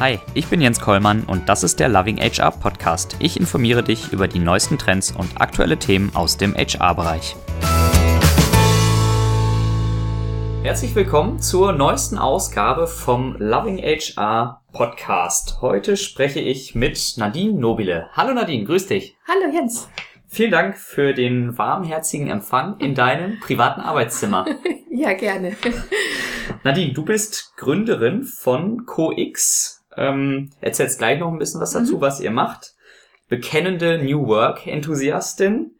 Hi, ich bin Jens Kollmann und das ist der Loving HR Podcast. Ich informiere dich über die neuesten Trends und aktuelle Themen aus dem HR-Bereich. Herzlich willkommen zur neuesten Ausgabe vom Loving HR Podcast. Heute spreche ich mit Nadine Nobile. Hallo Nadine, grüß dich. Hallo Jens. Vielen Dank für den warmherzigen Empfang in deinem privaten Arbeitszimmer. ja, gerne. Nadine, du bist Gründerin von CoX. Ähm, erzählst gleich noch ein bisschen was dazu, mhm. was ihr macht. Bekennende New Work-Enthusiastin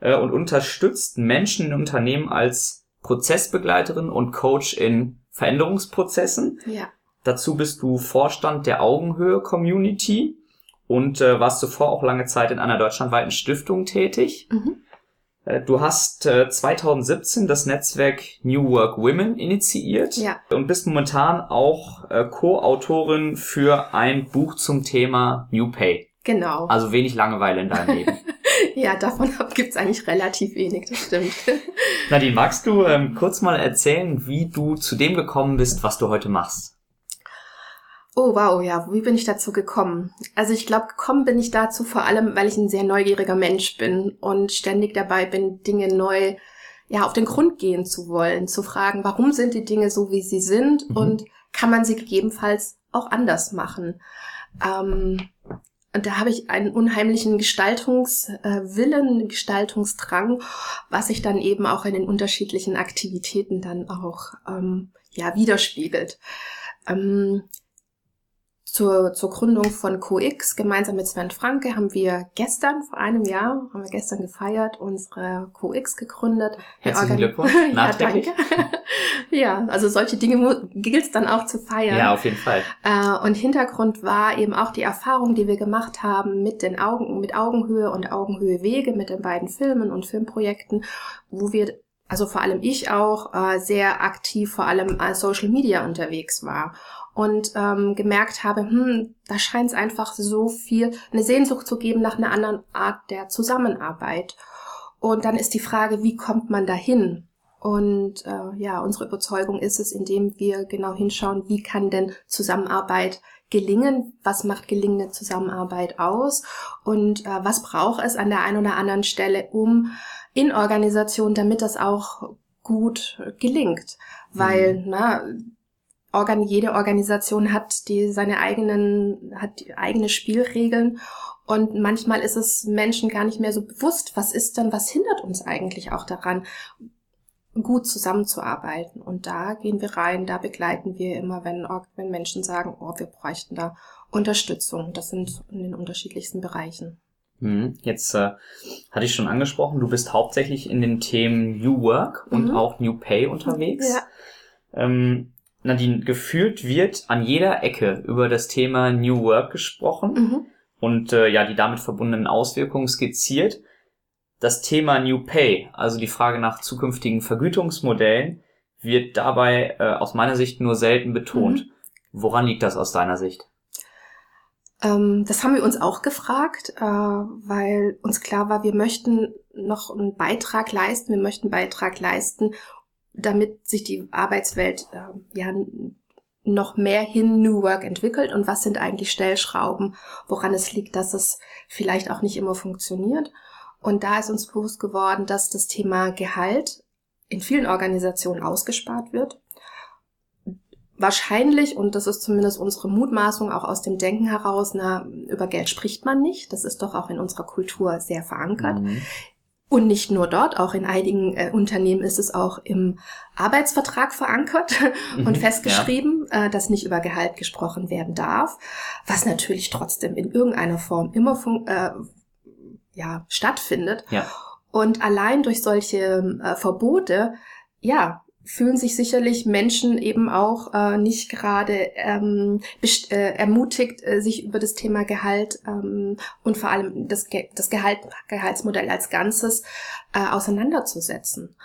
äh, und unterstützt Menschen in Unternehmen als Prozessbegleiterin und Coach in Veränderungsprozessen. Ja. Dazu bist du Vorstand der Augenhöhe Community und äh, warst zuvor auch lange Zeit in einer deutschlandweiten Stiftung tätig. Mhm. Äh, du hast äh, 2017 das Netzwerk New Work Women initiiert ja. und bist momentan auch äh, Co-Autorin für ein Buch zum Thema New Pay. Genau. Also wenig Langeweile in deinem Leben. ja, davon gibt's eigentlich relativ wenig, das stimmt. Nadine, magst du ähm, kurz mal erzählen, wie du zu dem gekommen bist, was du heute machst? Oh wow, ja, wie bin ich dazu gekommen? Also ich glaube, gekommen bin ich dazu vor allem, weil ich ein sehr neugieriger Mensch bin und ständig dabei bin, Dinge neu, ja, auf den Grund gehen zu wollen, zu fragen, warum sind die Dinge so, wie sie sind mhm. und kann man sie gegebenenfalls auch anders machen? Ähm, und da habe ich einen unheimlichen Gestaltungswillen, Gestaltungsdrang, was sich dann eben auch in den unterschiedlichen Aktivitäten dann auch ähm, ja widerspiegelt. Ähm, zur, zur Gründung von CoX gemeinsam mit Sven Franke haben wir gestern, vor einem Jahr, haben wir gestern gefeiert, unsere CoX gegründet. Herzlichen Glückwunsch. ja, danke. ja, also solche Dinge gilt es dann auch zu feiern. Ja, auf jeden Fall. Äh, und Hintergrund war eben auch die Erfahrung, die wir gemacht haben mit den Augen, mit Augenhöhe und Augenhöhe Wege, mit den beiden Filmen und Filmprojekten, wo wir also vor allem ich auch, äh, sehr aktiv vor allem als Social Media unterwegs war und ähm, gemerkt habe, hm, da scheint es einfach so viel, eine Sehnsucht zu geben nach einer anderen Art der Zusammenarbeit. Und dann ist die Frage, wie kommt man dahin? Und äh, ja, unsere Überzeugung ist es, indem wir genau hinschauen, wie kann denn Zusammenarbeit gelingen? Was macht gelingende Zusammenarbeit aus? Und äh, was braucht es an der einen oder anderen Stelle, um in Organisation, damit das auch gut gelingt? Weil, mhm. na, Organ jede Organisation hat die seine eigenen, hat die eigene Spielregeln und manchmal ist es Menschen gar nicht mehr so bewusst, was ist denn, was hindert uns eigentlich auch daran, gut zusammenzuarbeiten. Und da gehen wir rein, da begleiten wir immer, wenn, wenn Menschen sagen, oh, wir bräuchten da Unterstützung. Das sind in den unterschiedlichsten Bereichen. Hm, jetzt äh, hatte ich schon angesprochen, du bist hauptsächlich in den Themen New Work und mhm. auch New Pay unterwegs. Ja. Ähm, Nadine, gefühlt wird an jeder Ecke über das Thema New Work gesprochen mhm. und äh, ja, die damit verbundenen Auswirkungen skizziert. Das Thema New Pay, also die Frage nach zukünftigen Vergütungsmodellen, wird dabei äh, aus meiner Sicht nur selten betont. Mhm. Woran liegt das aus deiner Sicht? Ähm, das haben wir uns auch gefragt, äh, weil uns klar war, wir möchten noch einen Beitrag leisten, wir möchten einen Beitrag leisten, damit sich die Arbeitswelt äh, ja noch mehr hin New Work entwickelt und was sind eigentlich Stellschrauben, woran es liegt, dass es vielleicht auch nicht immer funktioniert. Und da ist uns bewusst geworden, dass das Thema Gehalt in vielen Organisationen ausgespart wird. Wahrscheinlich, und das ist zumindest unsere Mutmaßung auch aus dem Denken heraus, na, über Geld spricht man nicht. Das ist doch auch in unserer Kultur sehr verankert. Mhm. Und nicht nur dort, auch in einigen äh, Unternehmen ist es auch im Arbeitsvertrag verankert und mhm, festgeschrieben, ja. äh, dass nicht über Gehalt gesprochen werden darf, was natürlich trotzdem in irgendeiner Form immer äh, ja, stattfindet. Ja. Und allein durch solche äh, Verbote, ja, fühlen sich sicherlich Menschen eben auch äh, nicht gerade ähm, äh, ermutigt, äh, sich über das Thema Gehalt ähm, und vor allem das, Ge das Gehalt, Gehaltsmodell als Ganzes äh, auseinanderzusetzen.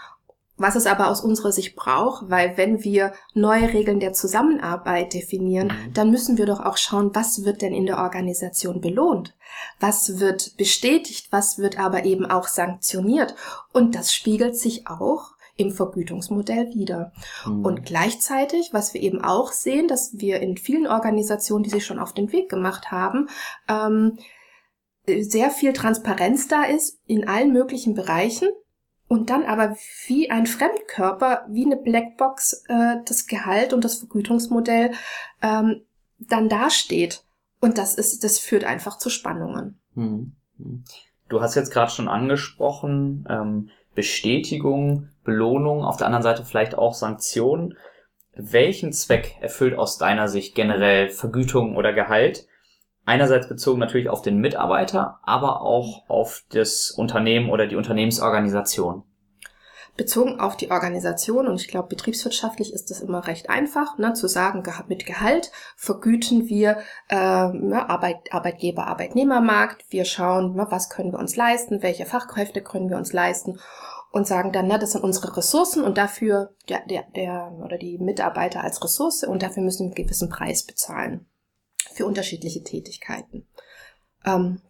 Was es aber aus unserer Sicht braucht, weil wenn wir neue Regeln der Zusammenarbeit definieren, mhm. dann müssen wir doch auch schauen, was wird denn in der Organisation belohnt? Was wird bestätigt? Was wird aber eben auch sanktioniert? Und das spiegelt sich auch im Vergütungsmodell wieder. Mhm. Und gleichzeitig, was wir eben auch sehen, dass wir in vielen Organisationen, die sich schon auf den Weg gemacht haben, ähm, sehr viel Transparenz da ist in allen möglichen Bereichen und dann aber wie ein Fremdkörper, wie eine Blackbox, äh, das Gehalt und das Vergütungsmodell ähm, dann dasteht. Und das ist, das führt einfach zu Spannungen. Hm. Du hast jetzt gerade schon angesprochen, ähm, Bestätigung, Belohnung, auf der anderen Seite vielleicht auch Sanktionen. Welchen Zweck erfüllt aus deiner Sicht generell Vergütung oder Gehalt? Einerseits bezogen natürlich auf den Mitarbeiter, aber auch auf das Unternehmen oder die Unternehmensorganisation. Bezogen auf die Organisation, und ich glaube, betriebswirtschaftlich ist das immer recht einfach, ne, zu sagen, mit Gehalt vergüten wir äh, ne, Arbeit, Arbeitgeber, Arbeitnehmermarkt, wir schauen, ne, was können wir uns leisten, welche Fachkräfte können wir uns leisten und sagen dann, na, das sind unsere Ressourcen und dafür der, der, der oder die Mitarbeiter als Ressource und dafür müssen wir einen gewissen Preis bezahlen für unterschiedliche Tätigkeiten. Ähm,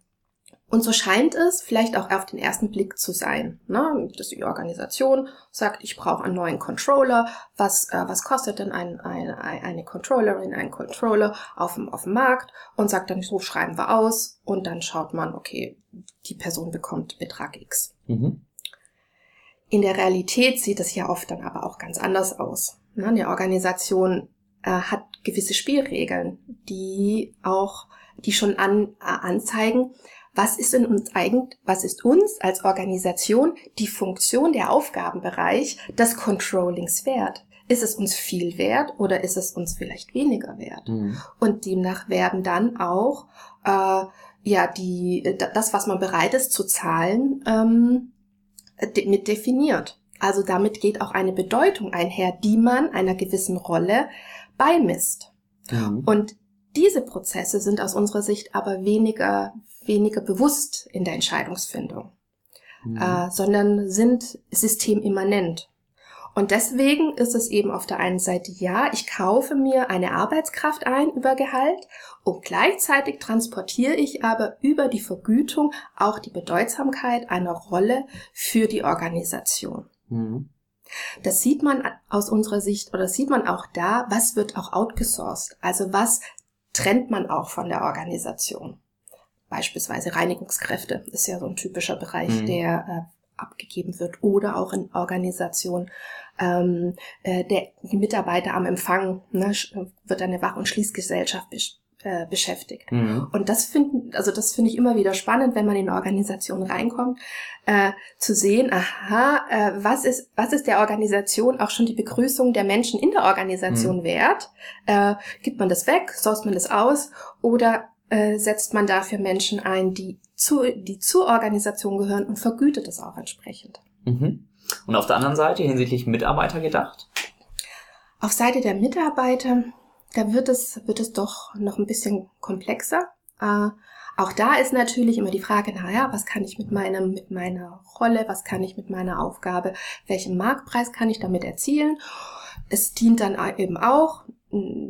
und so scheint es vielleicht auch auf den ersten Blick zu sein, ne? dass die Organisation sagt, ich brauche einen neuen Controller. Was, äh, was kostet denn ein, ein, eine Controllerin, ein Controller auf dem, auf dem Markt? Und sagt dann, so schreiben wir aus. Und dann schaut man, okay, die Person bekommt Betrag X. Mhm. In der Realität sieht es ja oft dann aber auch ganz anders aus. Ne? Eine Organisation äh, hat gewisse Spielregeln, die auch, die schon an, äh, anzeigen, was ist in uns eigentlich, was ist uns als Organisation die Funktion, der Aufgabenbereich des Controllings wert? Ist es uns viel wert oder ist es uns vielleicht weniger wert? Mhm. Und demnach werden dann auch äh, ja die das, was man bereit ist zu zahlen, ähm, mit definiert. Also damit geht auch eine Bedeutung einher, die man einer gewissen Rolle beimisst. Mhm. Und diese Prozesse sind aus unserer Sicht aber weniger, weniger bewusst in der Entscheidungsfindung, mhm. äh, sondern sind systemimmanent. Und deswegen ist es eben auf der einen Seite, ja, ich kaufe mir eine Arbeitskraft ein über Gehalt und gleichzeitig transportiere ich aber über die Vergütung auch die Bedeutsamkeit einer Rolle für die Organisation. Mhm. Das sieht man aus unserer Sicht oder sieht man auch da, was wird auch outgesourced? Also was trennt man auch von der Organisation? Beispielsweise Reinigungskräfte ist ja so ein typischer Bereich, mhm. der äh, abgegeben wird oder auch in Organisationen ähm, äh, der die Mitarbeiter am Empfang ne, wird eine Wach- und Schließgesellschaft äh, beschäftigt. Mhm. Und das finden, also das finde ich immer wieder spannend, wenn man in Organisationen reinkommt, äh, zu sehen, aha, äh, was ist, was ist der Organisation auch schon die Begrüßung der Menschen in der Organisation mhm. wert? Äh, gibt man das weg, sourst man das aus oder äh, setzt man dafür Menschen ein, die zu, die zur Organisation gehören und vergütet es auch entsprechend. Mhm. Und auf der anderen Seite hinsichtlich Mitarbeiter gedacht? Auf Seite der Mitarbeiter da wird es, wird es doch noch ein bisschen komplexer. Äh, auch da ist natürlich immer die Frage, naja, was kann ich mit meinem, mit meiner Rolle, was kann ich mit meiner Aufgabe, welchen Marktpreis kann ich damit erzielen? Es dient dann eben auch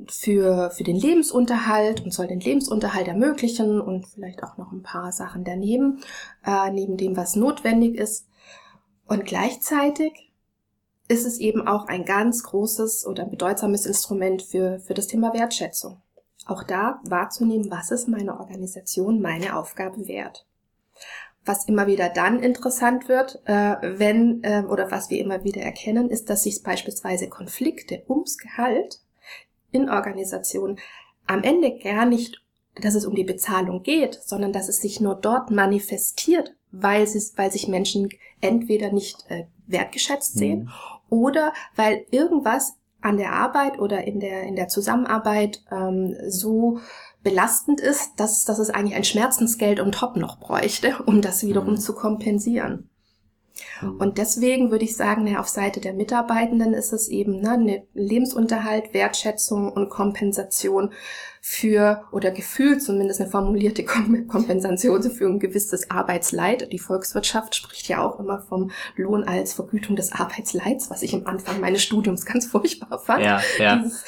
für, für den Lebensunterhalt und soll den Lebensunterhalt ermöglichen und vielleicht auch noch ein paar Sachen daneben, äh, neben dem, was notwendig ist. Und gleichzeitig ist es eben auch ein ganz großes oder bedeutsames Instrument für, für das Thema Wertschätzung. Auch da wahrzunehmen, was ist meine Organisation, meine Aufgabe wert. Was immer wieder dann interessant wird, äh, wenn, äh, oder was wir immer wieder erkennen, ist, dass sich beispielsweise Konflikte ums Gehalt in Organisationen am Ende gar nicht, dass es um die Bezahlung geht, sondern dass es sich nur dort manifestiert, weil, es, weil sich Menschen entweder nicht äh, wertgeschätzt sehen mhm. oder weil irgendwas an der Arbeit oder in der, in der Zusammenarbeit ähm, so belastend ist, dass, dass es eigentlich ein Schmerzensgeld und top noch bräuchte, um das wiederum mhm. zu kompensieren. Mhm. Und deswegen würde ich sagen, ne, auf Seite der Mitarbeitenden ist es eben ne, eine Lebensunterhalt, Wertschätzung und Kompensation für, oder gefühlt zumindest eine formulierte Kompensation für ein gewisses Arbeitsleid. Die Volkswirtschaft spricht ja auch immer vom Lohn als Vergütung des Arbeitsleids, was ich am Anfang meines Studiums ganz furchtbar fand. Ja, ja. Dieses,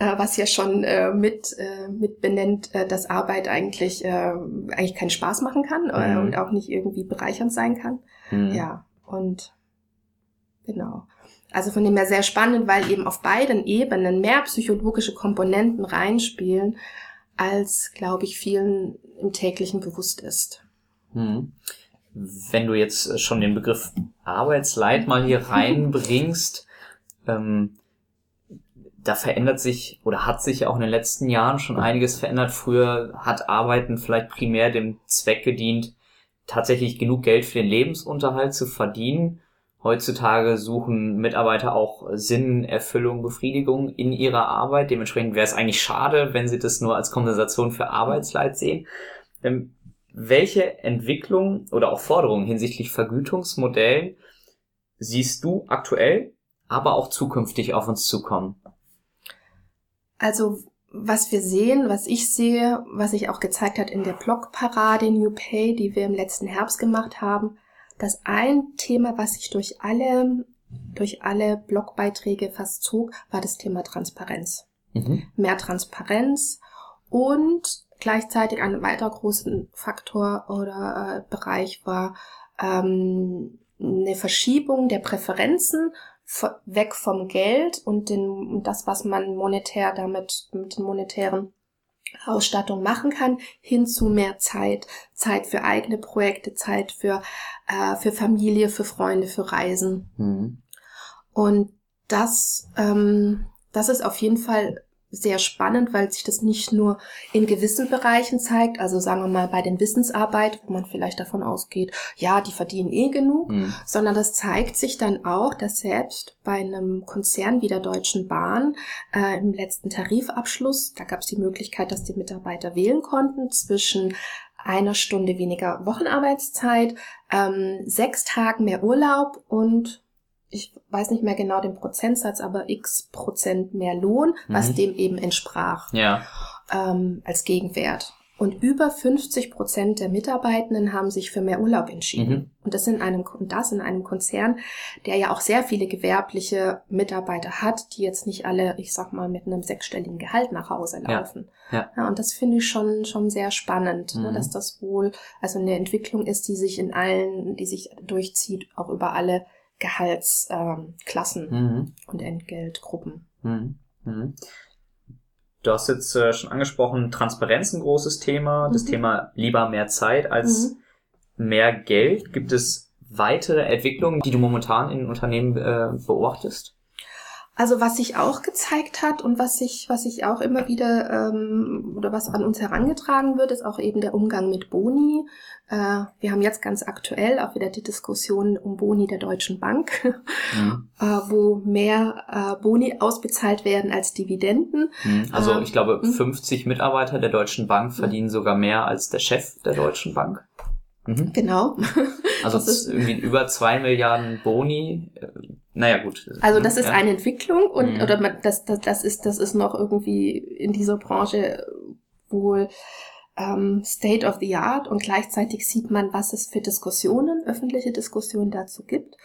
äh, was ja schon äh, mit, äh, mit benennt, äh, dass Arbeit eigentlich, äh, eigentlich keinen Spaß machen kann äh, mhm. und auch nicht irgendwie bereichernd sein kann. Mhm. Ja, und genau. also von dem her sehr spannend, weil eben auf beiden Ebenen mehr psychologische Komponenten reinspielen, als, glaube ich, vielen im täglichen bewusst ist. Hm. Wenn du jetzt schon den Begriff Arbeitsleit mal hier reinbringst, ähm, da verändert sich oder hat sich ja auch in den letzten Jahren schon einiges verändert. Früher hat Arbeiten vielleicht primär dem Zweck gedient, tatsächlich genug Geld für den Lebensunterhalt zu verdienen. Heutzutage suchen Mitarbeiter auch Sinn, Erfüllung, Befriedigung in ihrer Arbeit. Dementsprechend wäre es eigentlich schade, wenn sie das nur als Kompensation für Arbeitsleid sehen. Ähm, welche Entwicklung oder auch Forderungen hinsichtlich Vergütungsmodellen siehst du aktuell, aber auch zukünftig auf uns zukommen? Also was wir sehen, was ich sehe, was sich auch gezeigt hat in der Blogparade New Pay, die wir im letzten Herbst gemacht haben, dass ein Thema, was sich durch alle, durch alle Blogbeiträge fast zog, war das Thema Transparenz. Mhm. Mehr Transparenz und gleichzeitig ein weiterer großen Faktor oder äh, Bereich war ähm, eine Verschiebung der Präferenzen weg vom Geld und den, das, was man monetär damit, mit den monetären Ausstattung machen kann, hin zu mehr Zeit, Zeit für eigene Projekte, Zeit für, äh, für Familie, für Freunde, für Reisen. Mhm. Und das, ähm, das ist auf jeden Fall sehr spannend, weil sich das nicht nur in gewissen Bereichen zeigt, also sagen wir mal bei den Wissensarbeit, wo man vielleicht davon ausgeht, ja, die verdienen eh genug, mhm. sondern das zeigt sich dann auch, dass selbst bei einem Konzern wie der Deutschen Bahn äh, im letzten Tarifabschluss, da gab es die Möglichkeit, dass die Mitarbeiter wählen konnten zwischen einer Stunde weniger Wochenarbeitszeit, ähm, sechs Tagen mehr Urlaub und ich weiß nicht mehr genau den Prozentsatz, aber x Prozent mehr Lohn, mhm. was dem eben entsprach. Ja. Ähm, als Gegenwert. Und über 50 Prozent der Mitarbeitenden haben sich für mehr Urlaub entschieden. Mhm. Und das in einem, und das in einem Konzern, der ja auch sehr viele gewerbliche Mitarbeiter hat, die jetzt nicht alle, ich sag mal, mit einem sechsstelligen Gehalt nach Hause laufen. Ja. ja. ja und das finde ich schon, schon sehr spannend, ne, mhm. ne, dass das wohl, also eine Entwicklung ist, die sich in allen, die sich durchzieht, auch über alle Gehaltsklassen ähm, mhm. und Entgeltgruppen. Mhm. Mhm. Du hast jetzt äh, schon angesprochen, Transparenz ein großes Thema, das mhm. Thema lieber mehr Zeit als mhm. mehr Geld. Gibt es weitere Entwicklungen, die du momentan in Unternehmen äh, beobachtest? Also was sich auch gezeigt hat und was sich was sich auch immer wieder ähm, oder was an uns herangetragen wird, ist auch eben der Umgang mit Boni. Äh, wir haben jetzt ganz aktuell auch wieder die Diskussion um Boni der Deutschen Bank, mhm. äh, wo mehr äh, Boni ausbezahlt werden als Dividenden. Mhm. Also ich glaube, 50 hm? Mitarbeiter der Deutschen Bank verdienen sogar mehr als der Chef der Deutschen Bank. Mhm. Genau. Also das ist irgendwie über zwei Milliarden Boni. Naja, gut. Also das ist ja. eine Entwicklung und mhm. oder man, das, das, das ist das ist noch irgendwie in dieser Branche wohl ähm, State of the Art und gleichzeitig sieht man, was es für Diskussionen, öffentliche Diskussionen dazu gibt.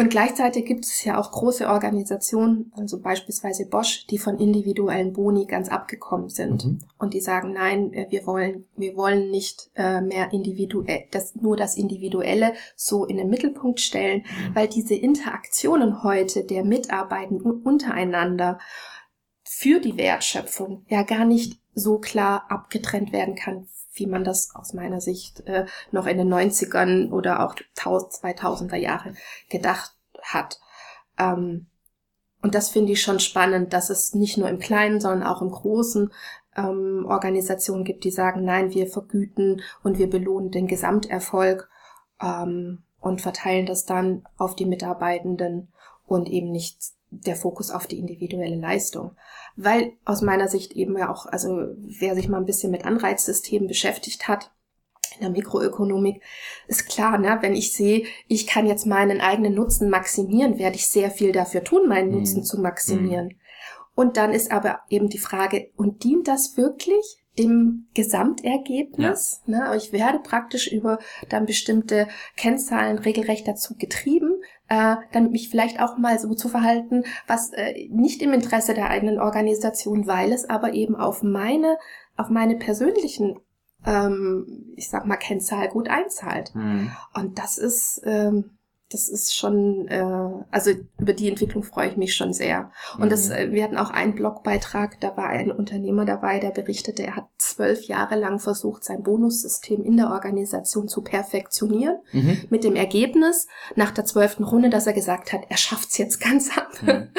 Und gleichzeitig gibt es ja auch große Organisationen, also beispielsweise Bosch, die von individuellen Boni ganz abgekommen sind mhm. und die sagen, nein, äh, wir wollen, wir wollen nicht äh, mehr individuell, das, nur das Individuelle so in den Mittelpunkt stellen, mhm. weil diese Interaktionen heute der Mitarbeitenden untereinander für die Wertschöpfung ja gar nicht so klar abgetrennt werden kann, wie man das aus meiner Sicht äh, noch in den 90ern oder auch 2000er Jahre gedacht hat. Ähm, und das finde ich schon spannend, dass es nicht nur im Kleinen, sondern auch im Großen ähm, Organisationen gibt, die sagen, nein, wir vergüten und wir belohnen den Gesamterfolg ähm, und verteilen das dann auf die Mitarbeitenden und eben nicht der Fokus auf die individuelle Leistung. Weil aus meiner Sicht eben ja auch, also wer sich mal ein bisschen mit Anreizsystemen beschäftigt hat, in der Mikroökonomik, ist klar, ne, wenn ich sehe, ich kann jetzt meinen eigenen Nutzen maximieren, werde ich sehr viel dafür tun, meinen mhm. Nutzen zu maximieren. Mhm. Und dann ist aber eben die Frage, und dient das wirklich dem Gesamtergebnis. Ja. Ne? Ich werde praktisch über dann bestimmte Kennzahlen regelrecht dazu getrieben, äh, dann mich vielleicht auch mal so zu verhalten, was äh, nicht im Interesse der eigenen Organisation, weil es aber eben auf meine, auf meine persönlichen ähm, ich sag mal, Kennzahl gut einzahlt. Mhm. Und das ist, ähm, das ist schon, äh, also über die Entwicklung freue ich mich schon sehr. Und mhm. das, äh, wir hatten auch einen Blogbeitrag, da war ein Unternehmer dabei, der berichtete, er hat zwölf Jahre lang versucht, sein Bonussystem in der Organisation zu perfektionieren, mhm. mit dem Ergebnis nach der zwölften Runde, dass er gesagt hat, er schafft's jetzt ganz ab. Mhm. mhm.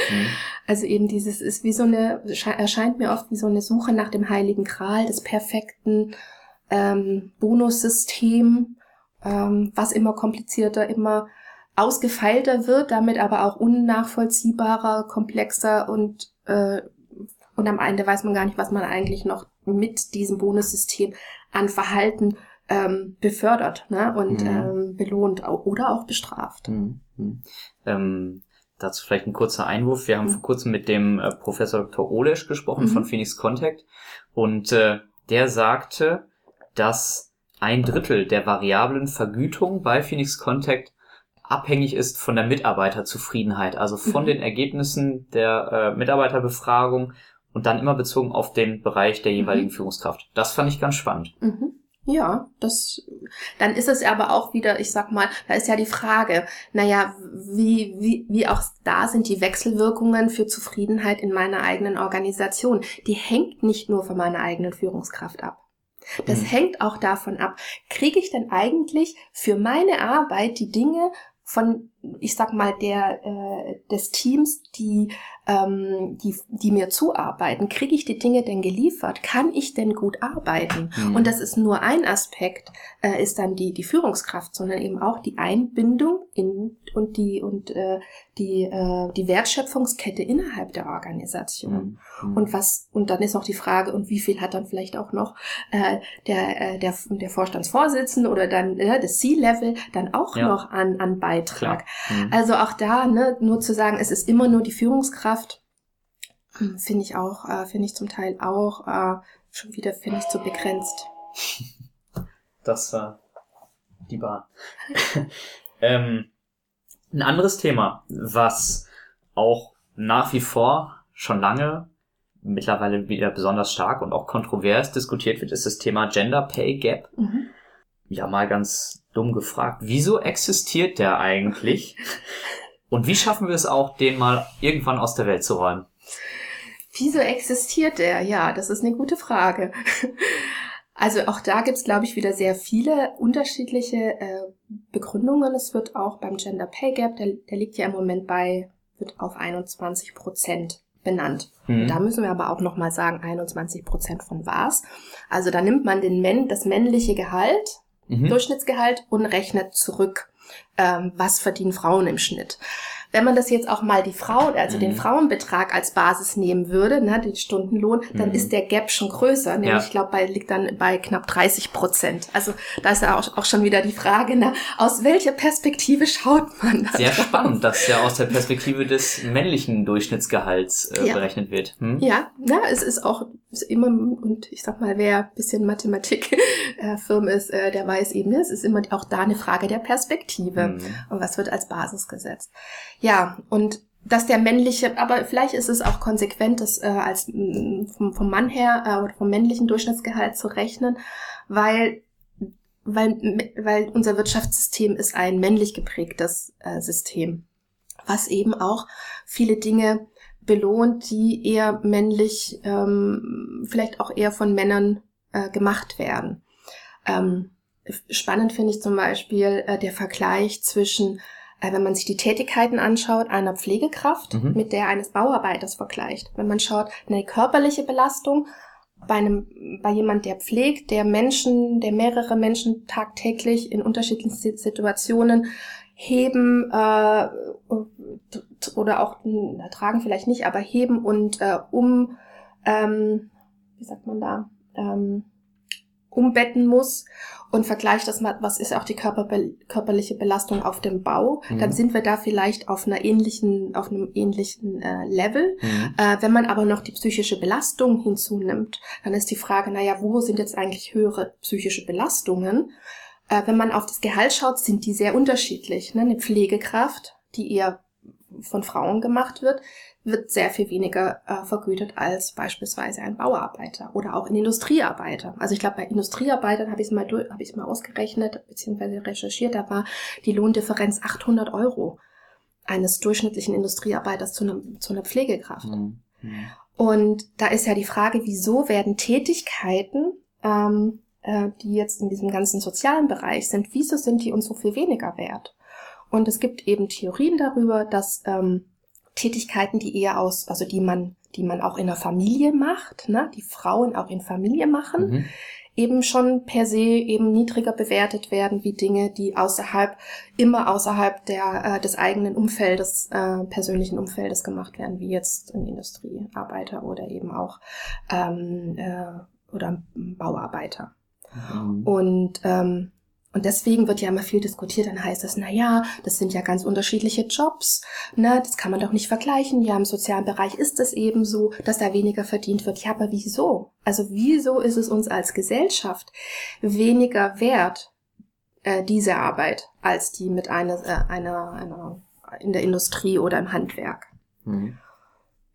Also eben dieses ist wie so eine, erscheint mir oft wie so eine Suche nach dem heiligen Gral des perfekten ähm, Bonussystem, ähm, was immer komplizierter, immer ausgefeilter wird, damit aber auch unnachvollziehbarer, komplexer und, äh, und am Ende weiß man gar nicht, was man eigentlich noch mit diesem Bonussystem an Verhalten ähm, befördert ne? und mhm. ähm, belohnt oder auch bestraft. Mhm. mhm. Ähm, dazu vielleicht ein kurzer Einwurf. Wir haben mhm. vor kurzem mit dem äh, Professor Dr. Olesch gesprochen von mhm. Phoenix Contact und äh, der sagte, dass ein Drittel der variablen Vergütung bei Phoenix Contact abhängig ist von der Mitarbeiterzufriedenheit, also von mhm. den Ergebnissen der äh, Mitarbeiterbefragung und dann immer bezogen auf den Bereich der jeweiligen mhm. Führungskraft. Das fand ich ganz spannend. Mhm. Ja, das, dann ist es aber auch wieder, ich sag mal, da ist ja die Frage, naja, wie, wie, wie auch da sind die Wechselwirkungen für Zufriedenheit in meiner eigenen Organisation. Die hängt nicht nur von meiner eigenen Führungskraft ab. Das mhm. hängt auch davon ab, kriege ich denn eigentlich für meine Arbeit die Dinge von, ich sag mal, der äh, des Teams, die ähm, die, die mir zuarbeiten, kriege ich die Dinge denn geliefert? Kann ich denn gut arbeiten? Mhm. Und das ist nur ein Aspekt, äh, ist dann die die Führungskraft, sondern eben auch die Einbindung in und die und äh, die äh, die Wertschöpfungskette innerhalb der Organisation. Mhm. Und was und dann ist noch die Frage und wie viel hat dann vielleicht auch noch äh, der äh, der der Vorstandsvorsitzende oder dann äh, das C-Level dann auch ja. noch an an Beitrag. Mhm. Also auch da ne, nur zu sagen, es ist immer nur die Führungskraft, hm, finde ich auch, äh, finde ich zum Teil auch äh, schon wieder finde ich zu begrenzt. Das war die Bahn. ähm, ein anderes Thema, was auch nach wie vor schon lange mittlerweile wieder besonders stark und auch kontrovers diskutiert wird, ist das Thema Gender Pay Gap. Mhm. Ja, mal ganz dumm gefragt, wieso existiert der eigentlich? Und wie schaffen wir es auch, den mal irgendwann aus der Welt zu räumen? Wieso existiert der? Ja, das ist eine gute Frage. Also auch da gibt's, glaube ich, wieder sehr viele unterschiedliche äh, Begründungen. Es wird auch beim Gender Pay Gap, der, der liegt ja im Moment bei, wird auf 21 Prozent benannt. Mhm. Da müssen wir aber auch nochmal sagen, 21 Prozent von was. Also da nimmt man den Män das männliche Gehalt, mhm. Durchschnittsgehalt und rechnet zurück, ähm, was verdienen Frauen im Schnitt. Wenn man das jetzt auch mal die Frau, also mhm. den Frauenbetrag als Basis nehmen würde, ne, den Stundenlohn, dann mhm. ist der Gap schon größer. Nämlich, ja. ich glaube, bei, liegt dann bei knapp 30 Prozent. Also da ist ja auch, auch schon wieder die Frage, ne, aus welcher Perspektive schaut man da Sehr drauf? spannend, dass ja aus der Perspektive des männlichen Durchschnittsgehalts äh, ja. berechnet wird. Hm? Ja, na, es ist auch ist immer, und ich sag mal, wer bisschen Mathematik äh, firm ist, äh, der weiß eben, ne, es ist immer auch da eine Frage der Perspektive. Mhm. Und was wird als Basis gesetzt? Ja, und dass der männliche, aber vielleicht ist es auch konsequent, das äh, als mm, vom, vom Mann her äh, oder vom männlichen Durchschnittsgehalt zu rechnen, weil weil, weil unser Wirtschaftssystem ist ein männlich geprägtes äh, System, was eben auch viele Dinge belohnt, die eher männlich, ähm, vielleicht auch eher von Männern äh, gemacht werden. Ähm, spannend finde ich zum Beispiel äh, der Vergleich zwischen wenn man sich die Tätigkeiten anschaut, einer Pflegekraft mhm. mit der eines Bauarbeiters vergleicht. Wenn man schaut, eine körperliche Belastung bei einem, bei jemand, der pflegt, der Menschen, der mehrere Menschen tagtäglich in unterschiedlichen Situationen heben äh, oder auch tragen vielleicht nicht, aber heben und äh, um, ähm, wie sagt man da, ähm, umbetten muss und vergleicht das mal, was ist auch die körperliche Belastung auf dem Bau, mhm. dann sind wir da vielleicht auf einer ähnlichen, auf einem ähnlichen äh, Level. Mhm. Äh, wenn man aber noch die psychische Belastung hinzunimmt, dann ist die Frage, naja, wo sind jetzt eigentlich höhere psychische Belastungen? Äh, wenn man auf das Gehalt schaut, sind die sehr unterschiedlich. Ne? Eine Pflegekraft, die eher von Frauen gemacht wird, wird sehr viel weniger äh, vergütet als beispielsweise ein Bauarbeiter oder auch ein Industriearbeiter. Also ich glaube, bei Industriearbeitern habe ich es mal, hab mal ausgerechnet bzw. recherchiert, da war die Lohndifferenz 800 Euro eines durchschnittlichen Industriearbeiters zu, einem, zu einer Pflegekraft. Mhm. Und da ist ja die Frage, wieso werden Tätigkeiten, ähm, äh, die jetzt in diesem ganzen sozialen Bereich sind, wieso sind die uns so viel weniger wert? Und es gibt eben Theorien darüber, dass ähm, Tätigkeiten, die eher aus, also die man, die man auch in der Familie macht, ne, die Frauen auch in Familie machen, mhm. eben schon per se eben niedriger bewertet werden wie Dinge, die außerhalb, immer außerhalb der, äh, des eigenen Umfeldes, äh, persönlichen Umfeldes gemacht werden, wie jetzt ein Industriearbeiter oder eben auch ähm, äh, oder Bauarbeiter. Mhm. Und ähm, und deswegen wird ja immer viel diskutiert, dann heißt es, na ja, das sind ja ganz unterschiedliche Jobs, ne, das kann man doch nicht vergleichen. Ja, im sozialen Bereich ist es eben so, dass da weniger verdient wird. Ja, aber wieso? Also wieso ist es uns als Gesellschaft weniger wert, äh, diese Arbeit, als die mit einer, äh, einer, einer in der Industrie oder im Handwerk? Mhm.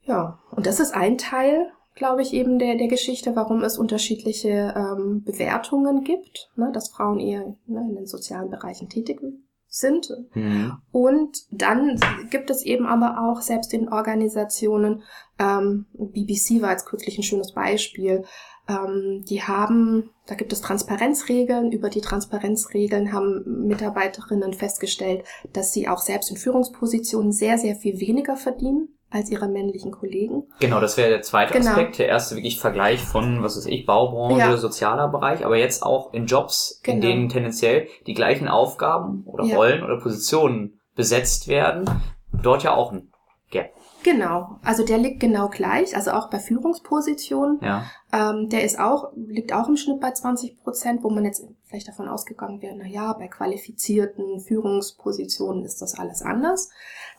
Ja, und das ist ein Teil glaube ich, eben der, der Geschichte, warum es unterschiedliche ähm, Bewertungen gibt, ne, dass Frauen eher ne, in den sozialen Bereichen tätig sind. Mhm. Und dann gibt es eben aber auch selbst in Organisationen, ähm, BBC war jetzt kürzlich ein schönes Beispiel, ähm, die haben, da gibt es Transparenzregeln. Über die Transparenzregeln haben Mitarbeiterinnen festgestellt, dass sie auch selbst in Führungspositionen sehr, sehr viel weniger verdienen als ihre männlichen Kollegen. Genau, das wäre der zweite genau. Aspekt. Der erste wirklich Vergleich von, was weiß ich, Baubranche, ja. sozialer Bereich, aber jetzt auch in Jobs, genau. in denen tendenziell die gleichen Aufgaben oder ja. Rollen oder Positionen besetzt werden, dort ja auch ein Gap. Genau, also der liegt genau gleich, also auch bei Führungspositionen. Ja. Ähm, der ist auch, liegt auch im Schnitt bei 20 Prozent, wo man jetzt vielleicht davon ausgegangen wäre, na ja, bei qualifizierten Führungspositionen ist das alles anders.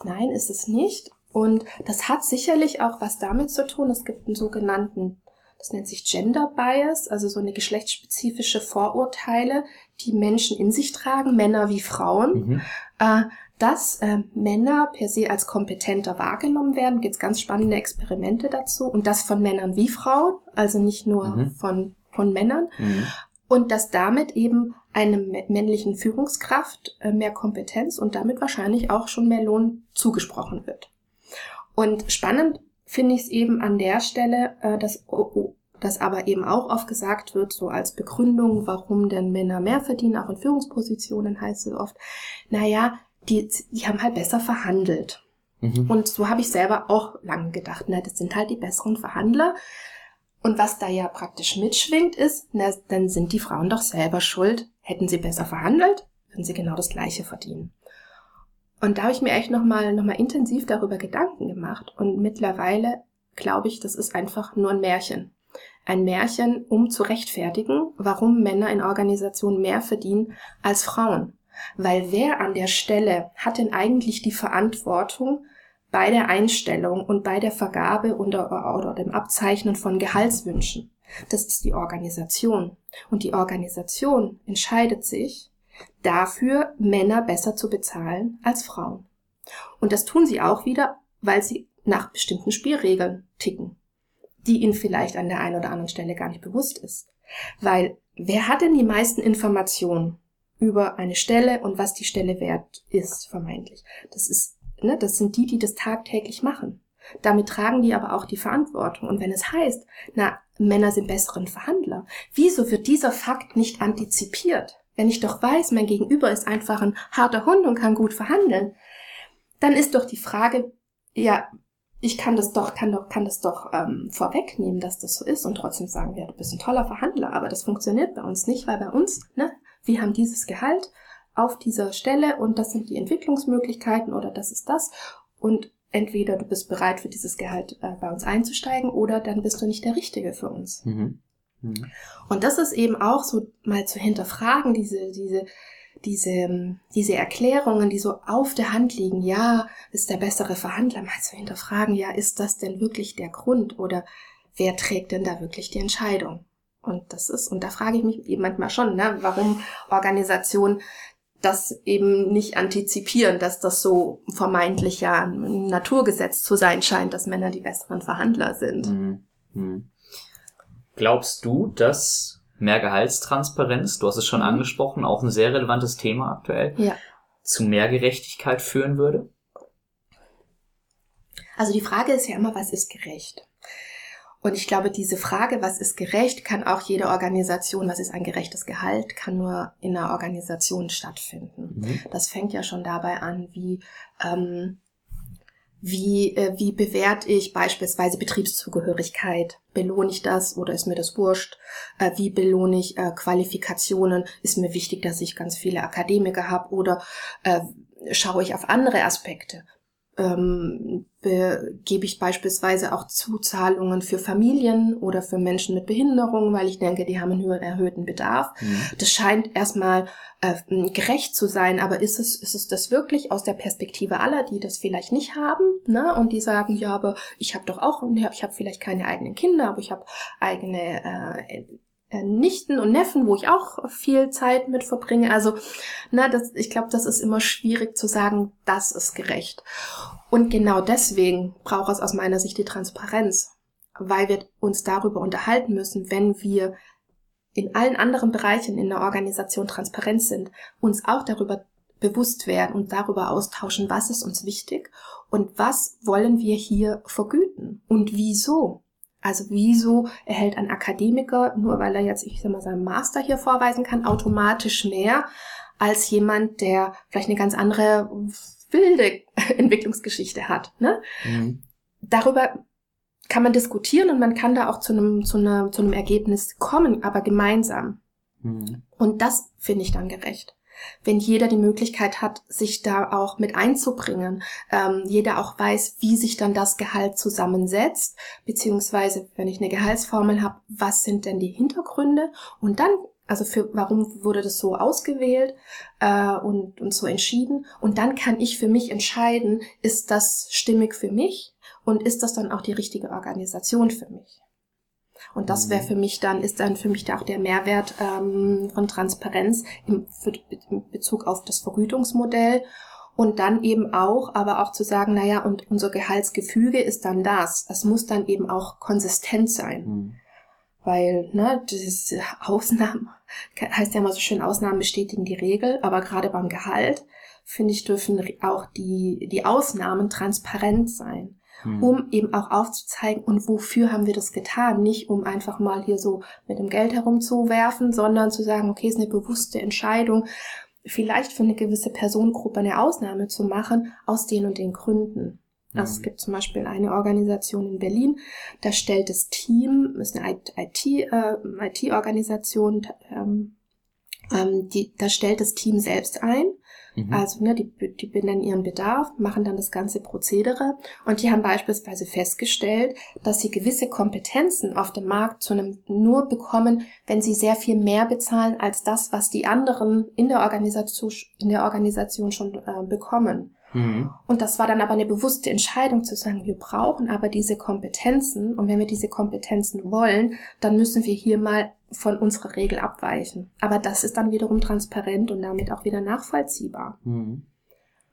Nein, ist es nicht. Und das hat sicherlich auch was damit zu tun. Es gibt einen sogenannten, das nennt sich Gender Bias, also so eine geschlechtsspezifische Vorurteile, die Menschen in sich tragen, Männer wie Frauen. Mhm. Äh, dass äh, Männer per se als kompetenter wahrgenommen werden, gibt es ganz spannende Experimente dazu und das von Männern wie Frauen, also nicht nur mhm. von, von Männern. Mhm. Und dass damit eben einem männlichen Führungskraft äh, mehr Kompetenz und damit wahrscheinlich auch schon mehr Lohn zugesprochen wird. Und spannend finde ich es eben an der Stelle, äh, dass, oh, oh, dass aber eben auch oft gesagt wird, so als Begründung, warum denn Männer mehr verdienen, auch in Führungspositionen heißt es oft, naja, die, die haben halt besser verhandelt. Mhm. Und so habe ich selber auch lange gedacht, na, das sind halt die besseren Verhandler. Und was da ja praktisch mitschwingt ist, na, dann sind die Frauen doch selber schuld. Hätten sie besser verhandelt, würden sie genau das Gleiche verdienen. Und da habe ich mir echt nochmal noch mal intensiv darüber Gedanken gemacht. Und mittlerweile glaube ich, das ist einfach nur ein Märchen. Ein Märchen, um zu rechtfertigen, warum Männer in Organisationen mehr verdienen als Frauen. Weil wer an der Stelle hat denn eigentlich die Verantwortung bei der Einstellung und bei der Vergabe oder, oder dem Abzeichnen von Gehaltswünschen? Das ist die Organisation. Und die Organisation entscheidet sich, dafür, Männer besser zu bezahlen als Frauen. Und das tun sie auch wieder, weil sie nach bestimmten Spielregeln ticken, die ihnen vielleicht an der einen oder anderen Stelle gar nicht bewusst ist. Weil wer hat denn die meisten Informationen über eine Stelle und was die Stelle wert ist, vermeintlich? Das ist, ne, das sind die, die das tagtäglich machen. Damit tragen die aber auch die Verantwortung. Und wenn es heißt, na, Männer sind besseren Verhandler, wieso wird dieser Fakt nicht antizipiert? Wenn ich doch weiß, mein Gegenüber ist einfach ein harter Hund und kann gut verhandeln, dann ist doch die Frage, ja, ich kann das doch, kann doch, kann das doch ähm, vorwegnehmen, dass das so ist und trotzdem sagen wir, du bist ein toller Verhandler, aber das funktioniert bei uns nicht, weil bei uns, ne, wir haben dieses Gehalt auf dieser Stelle und das sind die Entwicklungsmöglichkeiten oder das ist das und entweder du bist bereit für dieses Gehalt äh, bei uns einzusteigen oder dann bist du nicht der Richtige für uns. Mhm. Mhm. Und das ist eben auch so mal zu hinterfragen, diese, diese, diese, diese Erklärungen, die so auf der Hand liegen, ja, ist der bessere Verhandler, mal zu hinterfragen, ja, ist das denn wirklich der Grund oder wer trägt denn da wirklich die Entscheidung? Und das ist, und da frage ich mich eben manchmal schon, ne, warum Organisationen das eben nicht antizipieren, dass das so vermeintlich ja ein Naturgesetz zu sein scheint, dass Männer die besseren Verhandler sind. Mhm. Mhm. Glaubst du, dass mehr Gehaltstransparenz, du hast es schon mhm. angesprochen, auch ein sehr relevantes Thema aktuell, ja. zu mehr Gerechtigkeit führen würde? Also die Frage ist ja immer, was ist gerecht? Und ich glaube, diese Frage, was ist gerecht, kann auch jede Organisation, was ist ein gerechtes Gehalt, kann nur in einer Organisation stattfinden. Mhm. Das fängt ja schon dabei an, wie ähm, wie, äh, wie bewerte ich beispielsweise Betriebszugehörigkeit? Belohne ich das oder ist mir das wurscht? Äh, wie belohne ich äh, Qualifikationen? Ist mir wichtig, dass ich ganz viele Akademiker habe oder äh, schaue ich auf andere Aspekte? Ähm, gebe ich beispielsweise auch Zuzahlungen für Familien oder für Menschen mit Behinderung, weil ich denke, die haben einen höheren erhöhten Bedarf. Mhm. Das scheint erstmal äh, gerecht zu sein, aber ist es, ist es das wirklich aus der Perspektive aller, die das vielleicht nicht haben, ne? Und die sagen, ja, aber ich habe doch auch, ich habe vielleicht keine eigenen Kinder, aber ich habe eigene äh, Nichten und Neffen, wo ich auch viel Zeit mit verbringe. Also, na, das, ich glaube, das ist immer schwierig zu sagen, das ist gerecht. Und genau deswegen braucht es aus meiner Sicht die Transparenz, weil wir uns darüber unterhalten müssen, wenn wir in allen anderen Bereichen in der Organisation transparent sind, uns auch darüber bewusst werden und darüber austauschen, was ist uns wichtig und was wollen wir hier vergüten und wieso. Also wieso erhält ein Akademiker, nur weil er jetzt, ich sag mal, seinen Master hier vorweisen kann, automatisch mehr als jemand, der vielleicht eine ganz andere wilde Entwicklungsgeschichte hat. Ne? Mhm. Darüber kann man diskutieren und man kann da auch zu einem, zu, einer, zu einem Ergebnis kommen, aber gemeinsam. Mhm. Und das finde ich dann gerecht wenn jeder die Möglichkeit hat, sich da auch mit einzubringen, ähm, jeder auch weiß, wie sich dann das Gehalt zusammensetzt, beziehungsweise wenn ich eine Gehaltsformel habe, was sind denn die Hintergründe? Und dann also für warum wurde das so ausgewählt äh, und, und so entschieden? Und dann kann ich für mich entscheiden, ist das stimmig für mich? Und ist das dann auch die richtige Organisation für mich. Und das wäre mhm. für mich dann, ist dann für mich da auch der Mehrwert ähm, von Transparenz im, für, in Bezug auf das Vergütungsmodell. Und dann eben auch, aber auch zu sagen, naja, und unser Gehaltsgefüge ist dann das. Es muss dann eben auch konsistent sein. Mhm. Weil, ne, das ist Ausnahmen, heißt ja immer so schön, Ausnahmen bestätigen die Regel, aber gerade beim Gehalt, finde ich, dürfen auch die, die Ausnahmen transparent sein mhm. um eben auch aufzuzeigen, und wofür haben wir das getan? Nicht um einfach mal hier so mit dem Geld herumzuwerfen, sondern zu sagen, okay, ist eine bewusste Entscheidung, vielleicht für eine gewisse Personengruppe eine Ausnahme zu machen, aus den und den Gründen. Also es gibt zum Beispiel eine Organisation in Berlin, da stellt das Team, ist eine IT-Organisation, äh, IT ähm, ähm, die, da stellt das Team selbst ein Mhm. Also ne, die, die benennen ihren Bedarf, machen dann das ganze Prozedere und die haben beispielsweise festgestellt, dass sie gewisse Kompetenzen auf dem Markt zu einem nur bekommen, wenn sie sehr viel mehr bezahlen als das, was die anderen in der Organisation, in der Organisation schon äh, bekommen. Mhm. Und das war dann aber eine bewusste Entscheidung zu sagen, wir brauchen aber diese Kompetenzen und wenn wir diese Kompetenzen wollen, dann müssen wir hier mal von unserer Regel abweichen. Aber das ist dann wiederum transparent und damit auch wieder nachvollziehbar. Mhm.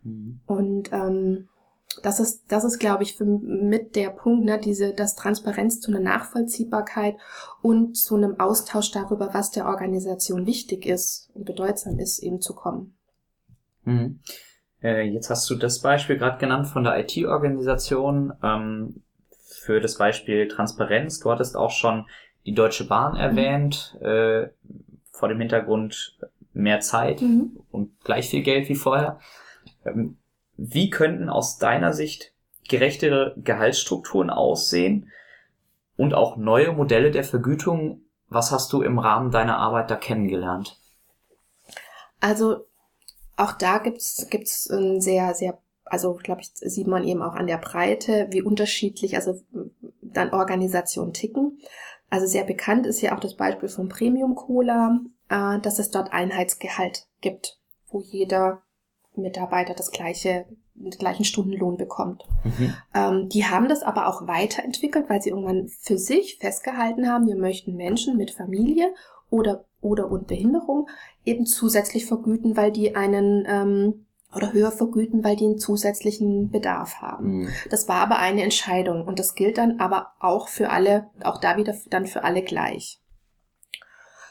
Mhm. Und ähm, das ist, das ist, glaube ich, für, mit der Punkt, ne, diese, das Transparenz zu einer Nachvollziehbarkeit und zu einem Austausch darüber, was der Organisation wichtig ist und bedeutsam ist, eben zu kommen. Mhm. Äh, jetzt hast du das Beispiel gerade genannt von der IT-Organisation ähm, für das Beispiel Transparenz. Du hattest auch schon die Deutsche Bahn mhm. erwähnt, äh, vor dem Hintergrund mehr Zeit mhm. und gleich viel Geld wie vorher. Ähm, wie könnten aus deiner Sicht gerechtere Gehaltsstrukturen aussehen und auch neue Modelle der Vergütung? Was hast du im Rahmen deiner Arbeit da kennengelernt? Also auch da gibt's gibt's ein sehr sehr also glaube ich sieht man eben auch an der Breite, wie unterschiedlich also dann Organisationen ticken. Also sehr bekannt ist ja auch das Beispiel von Premium Cola, äh, dass es dort Einheitsgehalt gibt, wo jeder Mitarbeiter das gleiche, den gleichen Stundenlohn bekommt. Mhm. Ähm, die haben das aber auch weiterentwickelt, weil sie irgendwann für sich festgehalten haben, wir möchten Menschen mit Familie oder oder und Behinderung eben zusätzlich vergüten, weil die einen ähm, oder höher vergüten, weil die einen zusätzlichen Bedarf haben. Mhm. Das war aber eine Entscheidung und das gilt dann aber auch für alle, auch da wieder dann für alle gleich.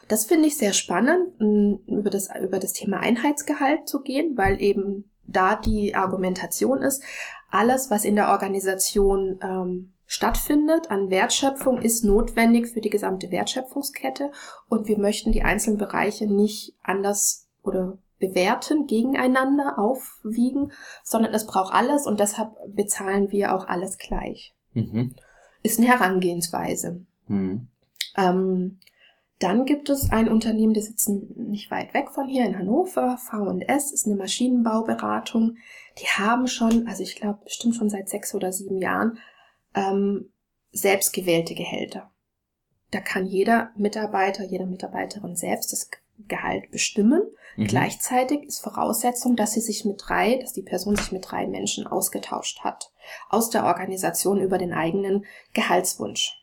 Das finde ich sehr spannend, über das, über das Thema Einheitsgehalt zu gehen, weil eben da die Argumentation ist, alles, was in der Organisation ähm, stattfindet an Wertschöpfung, ist notwendig für die gesamte Wertschöpfungskette und wir möchten die einzelnen Bereiche nicht anders oder bewerten, gegeneinander aufwiegen, sondern es braucht alles und deshalb bezahlen wir auch alles gleich. Mhm. Ist eine Herangehensweise. Mhm. Ähm, dann gibt es ein Unternehmen, die sitzen nicht weit weg von hier in Hannover. V&S ist eine Maschinenbauberatung. Die haben schon, also ich glaube bestimmt schon seit sechs oder sieben Jahren, ähm, selbstgewählte Gehälter. Da kann jeder Mitarbeiter, jede Mitarbeiterin selbst das Gehalt bestimmen. Mhm. Gleichzeitig ist Voraussetzung, dass sie sich mit drei, dass die Person sich mit drei Menschen ausgetauscht hat aus der Organisation über den eigenen Gehaltswunsch.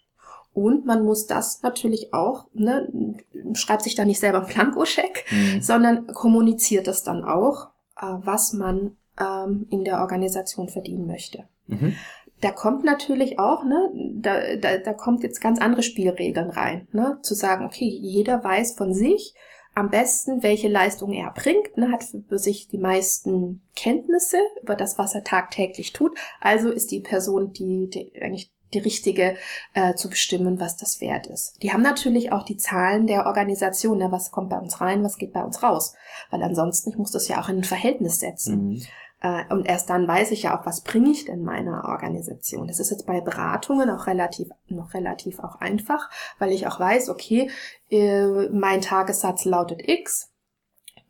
Und man muss das natürlich auch, ne, schreibt sich da nicht selber einen Plankoscheck, mhm. sondern kommuniziert das dann auch, äh, was man ähm, in der Organisation verdienen möchte. Mhm. Da kommt natürlich auch, ne, da, da, da kommt jetzt ganz andere Spielregeln rein, ne, zu sagen, okay, jeder weiß von sich am besten, welche Leistung er bringt, ne, hat für sich die meisten Kenntnisse über das, was er tagtäglich tut. Also ist die Person, die, die eigentlich die richtige äh, zu bestimmen, was das wert ist. Die haben natürlich auch die Zahlen der Organisation, ne, was kommt bei uns rein, was geht bei uns raus. Weil ansonsten, ich muss das ja auch in ein Verhältnis setzen. Mhm. Äh, und erst dann weiß ich ja auch, was bringe ich denn meiner Organisation. Das ist jetzt bei Beratungen auch relativ, noch relativ auch einfach, weil ich auch weiß, okay, äh, mein Tagessatz lautet X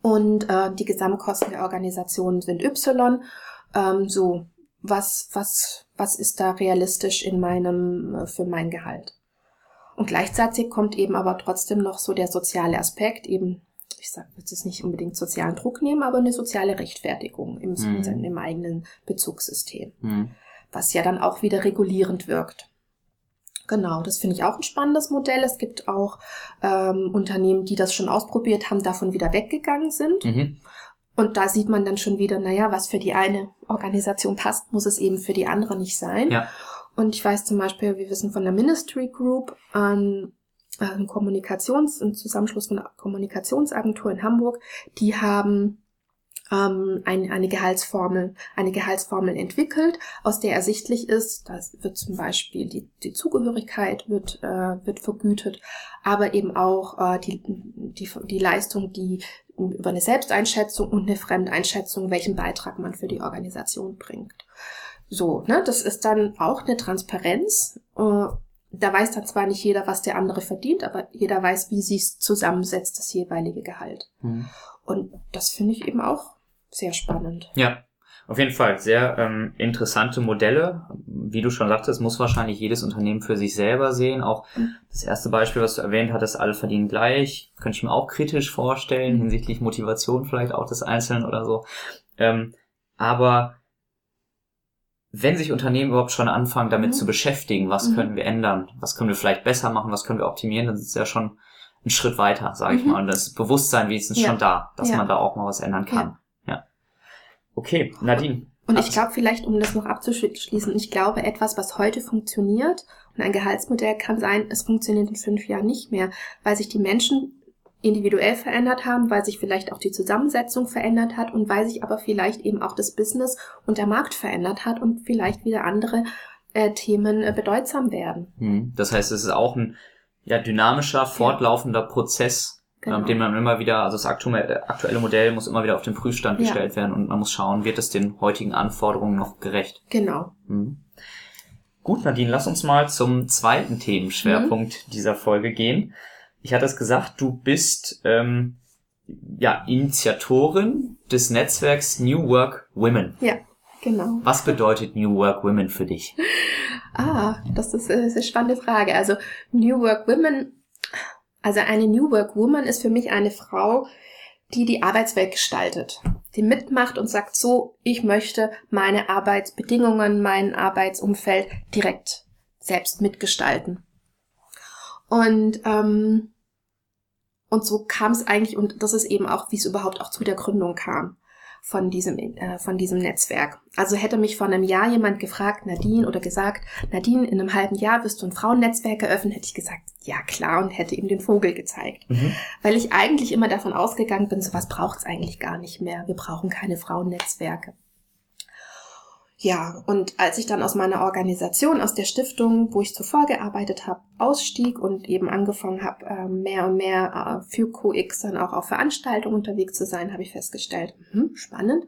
und äh, die Gesamtkosten der Organisation sind Y. Ähm, so, was, was, was ist da realistisch in meinem, für mein Gehalt. Und gleichzeitig kommt eben aber trotzdem noch so der soziale Aspekt, eben, ich sage jetzt ist nicht unbedingt sozialen Druck nehmen, aber eine soziale Rechtfertigung im, mhm. im eigenen Bezugssystem. Mhm. Was ja dann auch wieder regulierend wirkt. Genau, das finde ich auch ein spannendes Modell. Es gibt auch ähm, Unternehmen, die das schon ausprobiert haben, davon wieder weggegangen sind. Mhm. Und da sieht man dann schon wieder, naja, was für die eine Organisation passt, muss es eben für die andere nicht sein. Ja. Und ich weiß zum Beispiel, wir wissen von der Ministry Group, ähm, ein Kommunikations-, ein Zusammenschluss von einer Kommunikationsagentur in Hamburg, die haben ähm, ein, eine Gehaltsformel, eine Gehaltsformel entwickelt, aus der ersichtlich ist, da wird zum Beispiel die, die Zugehörigkeit wird, äh, wird vergütet, aber eben auch äh, die, die, die Leistung, die über eine Selbsteinschätzung und eine Fremdeinschätzung, welchen Beitrag man für die Organisation bringt. So, ne, das ist dann auch eine Transparenz. Äh, da weiß dann zwar nicht jeder, was der andere verdient, aber jeder weiß, wie sie es zusammensetzt, das jeweilige Gehalt. Mhm. Und das finde ich eben auch sehr spannend. Ja, auf jeden Fall sehr ähm, interessante Modelle. Wie du schon sagtest, muss wahrscheinlich jedes Unternehmen für sich selber sehen. Auch mhm. das erste Beispiel, was du erwähnt hattest, alle verdienen gleich, könnte ich mir auch kritisch vorstellen, hinsichtlich Motivation vielleicht auch des Einzelnen oder so. Ähm, aber wenn sich Unternehmen überhaupt schon anfangen, damit mhm. zu beschäftigen, was mhm. können wir ändern, was können wir vielleicht besser machen, was können wir optimieren, dann ist es ja schon ein Schritt weiter, sage ich mhm. mal. Und das Bewusstsein wenigstens ja. schon da, dass ja. man da auch mal was ändern kann. Okay, Nadine. Und ich glaube vielleicht, um das noch abzuschließen, ich glaube, etwas, was heute funktioniert und ein Gehaltsmodell kann sein, es funktioniert in fünf Jahren nicht mehr, weil sich die Menschen individuell verändert haben, weil sich vielleicht auch die Zusammensetzung verändert hat und weil sich aber vielleicht eben auch das Business und der Markt verändert hat und vielleicht wieder andere äh, Themen äh, bedeutsam werden. Hm. Das heißt, es ist auch ein ja, dynamischer, fortlaufender ja. Prozess, Genau. dem man immer wieder, also das aktuelle Modell muss immer wieder auf den Prüfstand gestellt werden und man muss schauen, wird es den heutigen Anforderungen noch gerecht. Genau. Mhm. Gut, Nadine, lass uns mal zum zweiten Themenschwerpunkt mhm. dieser Folge gehen. Ich hatte es gesagt, du bist ähm, ja Initiatorin des Netzwerks New Work Women. Ja, genau. Was bedeutet New Work Women für dich? Ah, das ist, das ist eine spannende Frage. Also New Work Women also eine New Work Woman ist für mich eine Frau, die die Arbeitswelt gestaltet, die mitmacht und sagt so, ich möchte meine Arbeitsbedingungen, mein Arbeitsumfeld direkt selbst mitgestalten. Und ähm, und so kam es eigentlich, und das ist eben auch, wie es überhaupt auch zu der Gründung kam von diesem, äh, von diesem Netzwerk. Also hätte mich vor einem Jahr jemand gefragt, Nadine, oder gesagt, Nadine, in einem halben Jahr wirst du ein Frauennetzwerk eröffnen, hätte ich gesagt, ja klar, und hätte ihm den Vogel gezeigt. Mhm. Weil ich eigentlich immer davon ausgegangen bin, sowas braucht es eigentlich gar nicht mehr. Wir brauchen keine Frauennetzwerke. Ja, und als ich dann aus meiner Organisation, aus der Stiftung, wo ich zuvor gearbeitet habe, ausstieg und eben angefangen habe, ähm, mehr und mehr äh, für QX dann auch auf Veranstaltungen unterwegs zu sein, habe ich festgestellt, hm, spannend.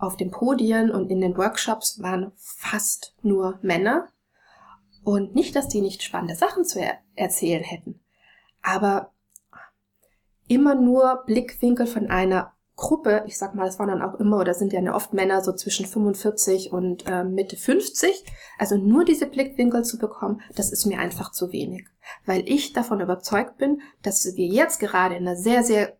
Auf den Podien und in den Workshops waren fast nur Männer. Und nicht, dass die nicht spannende Sachen zu er erzählen hätten, aber immer nur Blickwinkel von einer Gruppe, ich sag mal, es waren dann auch immer oder sind ja oft Männer so zwischen 45 und äh, Mitte 50, also nur diese Blickwinkel zu bekommen, das ist mir einfach zu wenig, weil ich davon überzeugt bin, dass wir jetzt gerade in einer sehr, sehr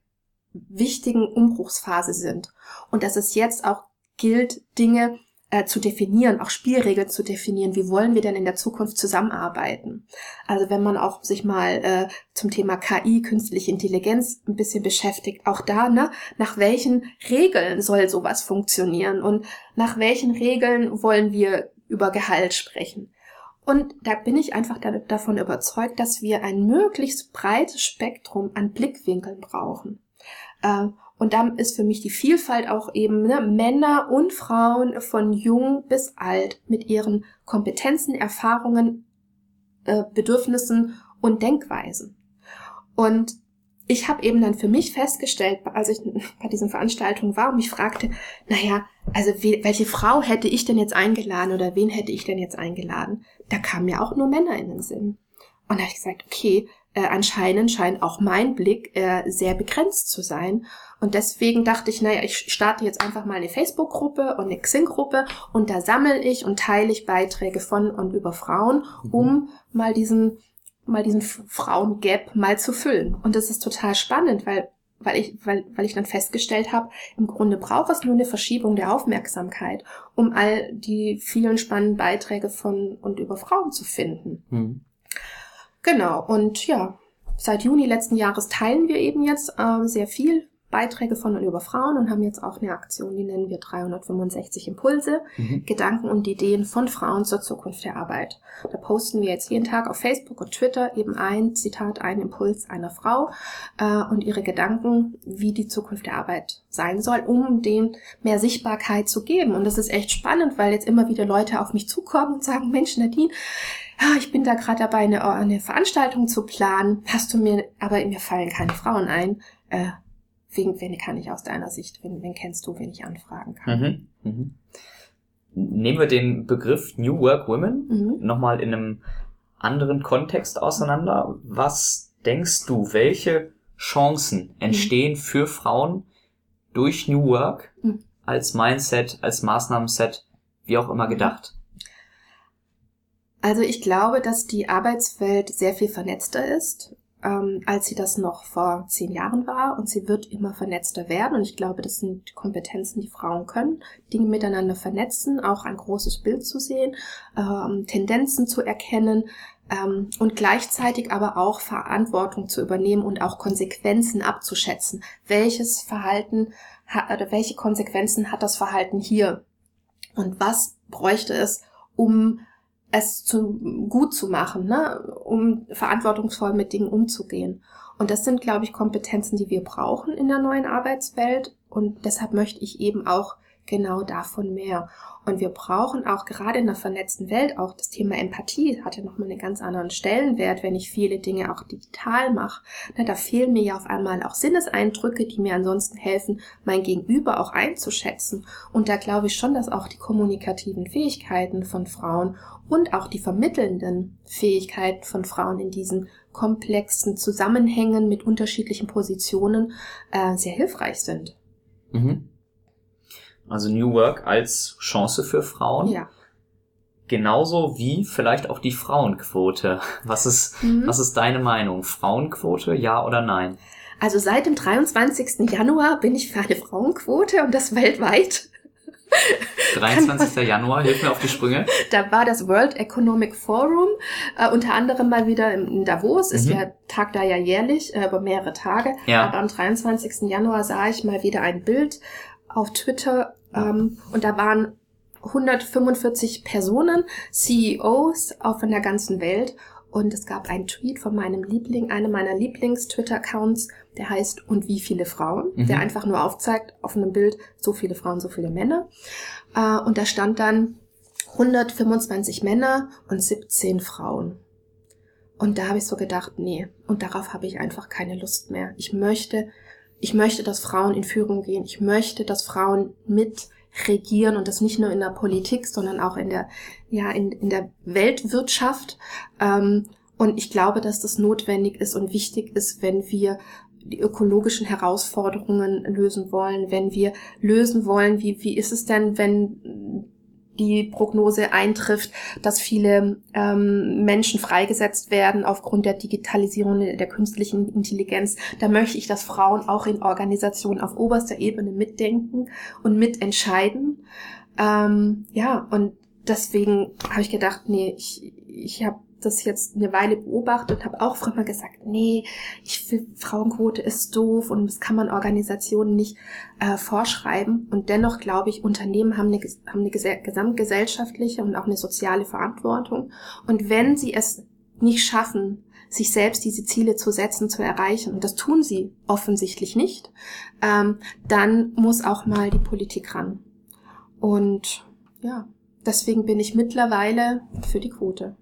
wichtigen Umbruchsphase sind und dass es jetzt auch gilt, Dinge äh, zu definieren, auch Spielregeln zu definieren. Wie wollen wir denn in der Zukunft zusammenarbeiten? Also wenn man auch sich mal äh, zum Thema KI, künstliche Intelligenz, ein bisschen beschäftigt, auch da, ne, nach welchen Regeln soll sowas funktionieren und nach welchen Regeln wollen wir über Gehalt sprechen? Und da bin ich einfach davon überzeugt, dass wir ein möglichst breites Spektrum an Blickwinkeln brauchen. Äh, und dann ist für mich die Vielfalt auch eben ne, Männer und Frauen von jung bis alt mit ihren Kompetenzen, Erfahrungen, äh, Bedürfnissen und Denkweisen. Und ich habe eben dann für mich festgestellt, als ich bei diesen Veranstaltungen war und mich fragte, naja, also welche Frau hätte ich denn jetzt eingeladen oder wen hätte ich denn jetzt eingeladen? Da kamen mir auch nur Männer in den Sinn. Und da habe ich gesagt, okay, äh, anscheinend scheint auch mein Blick äh, sehr begrenzt zu sein. Und deswegen dachte ich, naja, ich starte jetzt einfach mal eine Facebook-Gruppe und eine Xing-Gruppe und da sammle ich und teile ich Beiträge von und über Frauen, mhm. um mal diesen, mal diesen Frauen-Gap mal zu füllen. Und das ist total spannend, weil weil ich, weil, weil ich dann festgestellt habe, im Grunde braucht es nur eine Verschiebung der Aufmerksamkeit, um all die vielen spannenden Beiträge von und über Frauen zu finden. Mhm. Genau, und ja, seit Juni letzten Jahres teilen wir eben jetzt äh, sehr viel Beiträge von und über Frauen und haben jetzt auch eine Aktion, die nennen wir 365 Impulse, mhm. Gedanken und Ideen von Frauen zur Zukunft der Arbeit. Da posten wir jetzt jeden Tag auf Facebook und Twitter eben ein Zitat, ein Impuls einer Frau äh, und ihre Gedanken, wie die Zukunft der Arbeit sein soll, um denen mehr Sichtbarkeit zu geben. Und das ist echt spannend, weil jetzt immer wieder Leute auf mich zukommen und sagen, Mensch, Nadine, ja, ich bin da gerade dabei, eine, eine Veranstaltung zu planen. Hast du mir, aber mir fallen keine Frauen ein. Äh, wen, wen kann ich aus deiner Sicht, wen, wen kennst du, wen ich anfragen kann? Mhm, mhm. Nehmen wir den Begriff New Work Women mhm. nochmal in einem anderen Kontext auseinander. Was denkst du, welche Chancen entstehen mhm. für Frauen durch New Work mhm. als Mindset, als Maßnahmenset, wie auch immer mhm. gedacht? Also ich glaube, dass die Arbeitswelt sehr viel vernetzter ist ähm, als sie das noch vor zehn Jahren war. Und sie wird immer vernetzter werden. Und ich glaube, das sind Kompetenzen, die Frauen können. Dinge miteinander vernetzen, auch ein großes Bild zu sehen, ähm, Tendenzen zu erkennen, ähm, und gleichzeitig aber auch Verantwortung zu übernehmen und auch Konsequenzen abzuschätzen. Welches Verhalten oder welche Konsequenzen hat das Verhalten hier? Und was bräuchte es, um es zu, gut zu machen, ne? um verantwortungsvoll mit Dingen umzugehen. Und das sind, glaube ich, Kompetenzen, die wir brauchen in der neuen Arbeitswelt. Und deshalb möchte ich eben auch genau davon mehr. Und wir brauchen auch gerade in der vernetzten Welt auch das Thema Empathie hat ja nochmal einen ganz anderen Stellenwert, wenn ich viele Dinge auch digital mache. Da fehlen mir ja auf einmal auch Sinneseindrücke, die mir ansonsten helfen, mein Gegenüber auch einzuschätzen. Und da glaube ich schon, dass auch die kommunikativen Fähigkeiten von Frauen und auch die vermittelnden Fähigkeiten von Frauen in diesen komplexen Zusammenhängen mit unterschiedlichen Positionen äh, sehr hilfreich sind. Mhm. Also New Work als Chance für Frauen. Ja. Genauso wie vielleicht auch die Frauenquote. Was ist, mhm. was ist deine Meinung? Frauenquote, ja oder nein? Also seit dem 23. Januar bin ich für eine Frauenquote und das weltweit. 23. Januar, hilf mir auf die Sprünge. Da war das World Economic Forum, äh, unter anderem mal wieder in Davos, ist mhm. der Tag da ja jährlich, äh, über mehrere Tage. Ja. Aber am 23. Januar sah ich mal wieder ein Bild auf Twitter ähm, und da waren 145 Personen, CEOs auch von der ganzen Welt und es gab einen Tweet von meinem Liebling, einem meiner Lieblings-Twitter-Accounts, der heißt Und wie viele Frauen, mhm. der einfach nur aufzeigt auf einem Bild, so viele Frauen, so viele Männer. Äh, und da stand dann 125 Männer und 17 Frauen. Und da habe ich so gedacht, nee, und darauf habe ich einfach keine Lust mehr. Ich möchte, ich möchte, dass Frauen in Führung gehen. Ich möchte, dass Frauen mit regieren und das nicht nur in der Politik, sondern auch in der, ja, in, in der Weltwirtschaft. Ähm, und ich glaube, dass das notwendig ist und wichtig ist, wenn wir die ökologischen Herausforderungen lösen wollen, wenn wir lösen wollen, wie, wie ist es denn, wenn die Prognose eintrifft, dass viele ähm, Menschen freigesetzt werden aufgrund der Digitalisierung der künstlichen Intelligenz. Da möchte ich, dass Frauen auch in Organisationen auf oberster Ebene mitdenken und mitentscheiden. Ähm, ja, und deswegen habe ich gedacht, nee, ich, ich habe das jetzt eine Weile beobachtet und habe auch früher mal gesagt, nee, ich finde Frauenquote ist doof und das kann man Organisationen nicht äh, vorschreiben. Und dennoch glaube ich, Unternehmen haben eine, haben eine gesamtgesellschaftliche und auch eine soziale Verantwortung. Und wenn sie es nicht schaffen, sich selbst diese Ziele zu setzen, zu erreichen, und das tun sie offensichtlich nicht, ähm, dann muss auch mal die Politik ran. Und ja, deswegen bin ich mittlerweile für die Quote.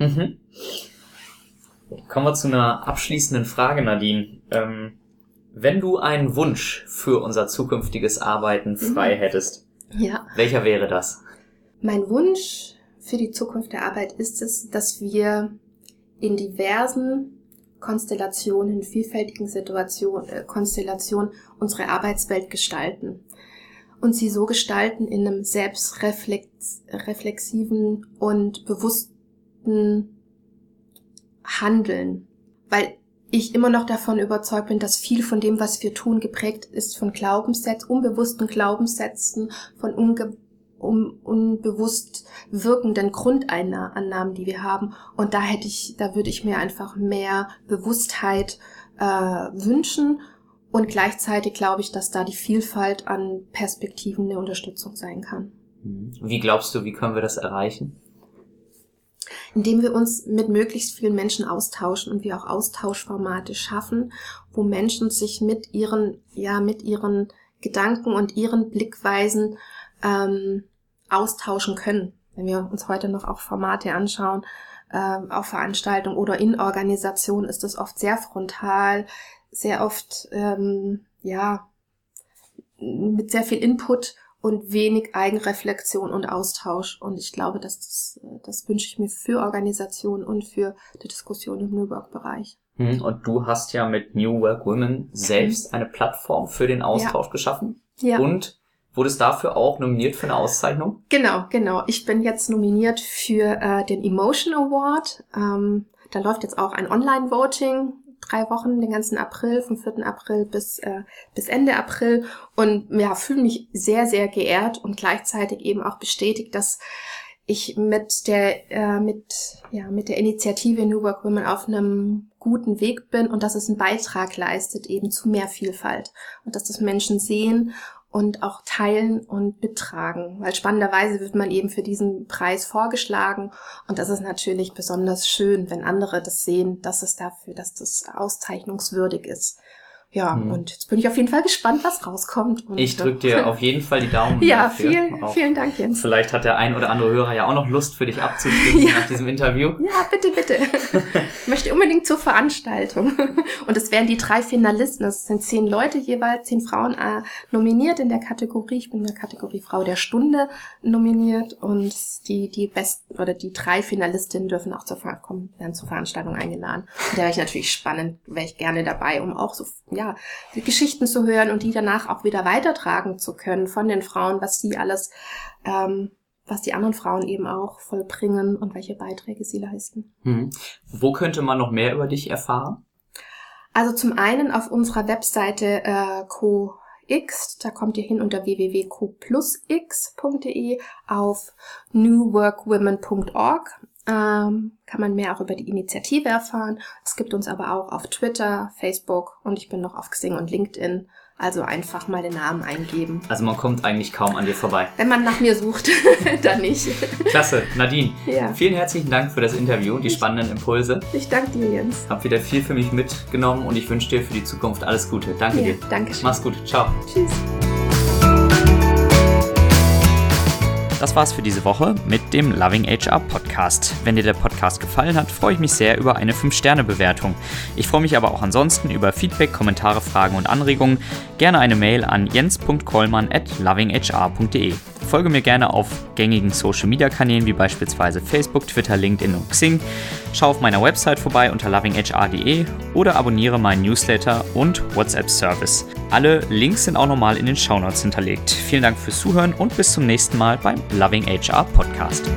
Mhm. Kommen wir zu einer abschließenden Frage, Nadine. Ähm, wenn du einen Wunsch für unser zukünftiges Arbeiten mhm. frei mhm. hättest, ja. welcher wäre das? Mein Wunsch für die Zukunft der Arbeit ist es, dass wir in diversen Konstellationen, vielfältigen Situationen, äh, Konstellationen unsere Arbeitswelt gestalten. Und sie so gestalten in einem selbstreflexiven und bewussten bewussten Handeln, weil ich immer noch davon überzeugt bin, dass viel von dem, was wir tun, geprägt ist von Glaubenssätzen, unbewussten Glaubenssätzen, von unge um, unbewusst wirkenden Grundeinnahmen, die wir haben. Und da hätte ich, da würde ich mir einfach mehr Bewusstheit äh, wünschen. Und gleichzeitig glaube ich, dass da die Vielfalt an Perspektiven eine Unterstützung sein kann. Wie glaubst du, wie können wir das erreichen? Indem wir uns mit möglichst vielen Menschen austauschen und wir auch Austauschformate schaffen, wo Menschen sich mit ihren, ja, mit ihren Gedanken und ihren Blickweisen ähm, austauschen können. Wenn wir uns heute noch auch Formate anschauen, ähm, auf Veranstaltungen oder in Organisationen ist es oft sehr frontal, sehr oft ähm, ja mit sehr viel Input und wenig Eigenreflexion und Austausch. Und ich glaube, dass das, das wünsche ich mir für Organisationen und für die Diskussion im New Work-Bereich. Hm, und du hast ja mit New Work Women selbst eine Plattform für den Austausch ja. geschaffen. Ja. Und wurdest dafür auch nominiert für eine Auszeichnung? Genau, genau. Ich bin jetzt nominiert für äh, den Emotion Award. Ähm, da läuft jetzt auch ein Online-Voting drei Wochen, den ganzen April, vom 4. April bis, äh, bis Ende April und ja, fühle mich sehr, sehr geehrt und gleichzeitig eben auch bestätigt, dass ich mit der, äh, mit, ja, mit der Initiative New Work Women auf einem guten Weg bin und dass es einen Beitrag leistet eben zu mehr Vielfalt und dass das Menschen sehen und auch teilen und mittragen. Weil spannenderweise wird man eben für diesen Preis vorgeschlagen und das ist natürlich besonders schön, wenn andere das sehen, dass es dafür, dass das auszeichnungswürdig ist. Ja, hm. und jetzt bin ich auf jeden Fall gespannt, was rauskommt. Und ich drücke dir auf jeden Fall die Daumen. ja, dafür. vielen, auch vielen Dank, Jens. Vielleicht hat der ein oder andere Hörer ja auch noch Lust für dich abzustimmen ja. nach diesem Interview. Ja, bitte, bitte. ich möchte unbedingt zur Veranstaltung. Und es wären die drei Finalisten. Es sind zehn Leute jeweils, zehn Frauen äh, nominiert in der Kategorie. Ich bin in der Kategorie Frau der Stunde nominiert und die, die besten oder die drei Finalistinnen dürfen auch zur, kommen, werden zur Veranstaltung eingeladen. Und da wäre ich natürlich spannend, wäre ich gerne dabei, um auch so, ja, ja, die Geschichten zu hören und die danach auch wieder weitertragen zu können von den Frauen, was sie alles, ähm, was die anderen Frauen eben auch vollbringen und welche Beiträge sie leisten. Mhm. Wo könnte man noch mehr über dich erfahren? Also zum einen auf unserer Webseite äh, co X, da kommt ihr hin unter www.qplusx.de auf newworkwomen.org. Ähm, kann man mehr auch über die Initiative erfahren. Es gibt uns aber auch auf Twitter, Facebook und ich bin noch auf Xing und LinkedIn. Also einfach mal den Namen eingeben. Also man kommt eigentlich kaum an dir vorbei. Wenn man nach mir sucht, dann nicht. Klasse, Nadine. Ja. Vielen herzlichen Dank für das Interview und die spannenden Impulse. Ich danke dir, Jens. Hab wieder viel für mich mitgenommen und ich wünsche dir für die Zukunft alles Gute. Danke ja, dir. Danke schön. Mach's gut. Ciao. Tschüss. Das war's für diese Woche mit dem Loving HR Podcast. Wenn dir der Podcast gefallen hat, freue ich mich sehr über eine 5-Sterne-Bewertung. Ich freue mich aber auch ansonsten über Feedback, Kommentare, Fragen und Anregungen. Gerne eine Mail an jens.kollmann at lovinghr.de. Folge mir gerne auf gängigen Social Media Kanälen wie beispielsweise Facebook, Twitter, LinkedIn und Xing. Schau auf meiner Website vorbei unter lovinghr.de oder abonniere meinen Newsletter und WhatsApp Service. Alle Links sind auch nochmal in den Shownotes hinterlegt. Vielen Dank fürs Zuhören und bis zum nächsten Mal beim Loving HR Podcast.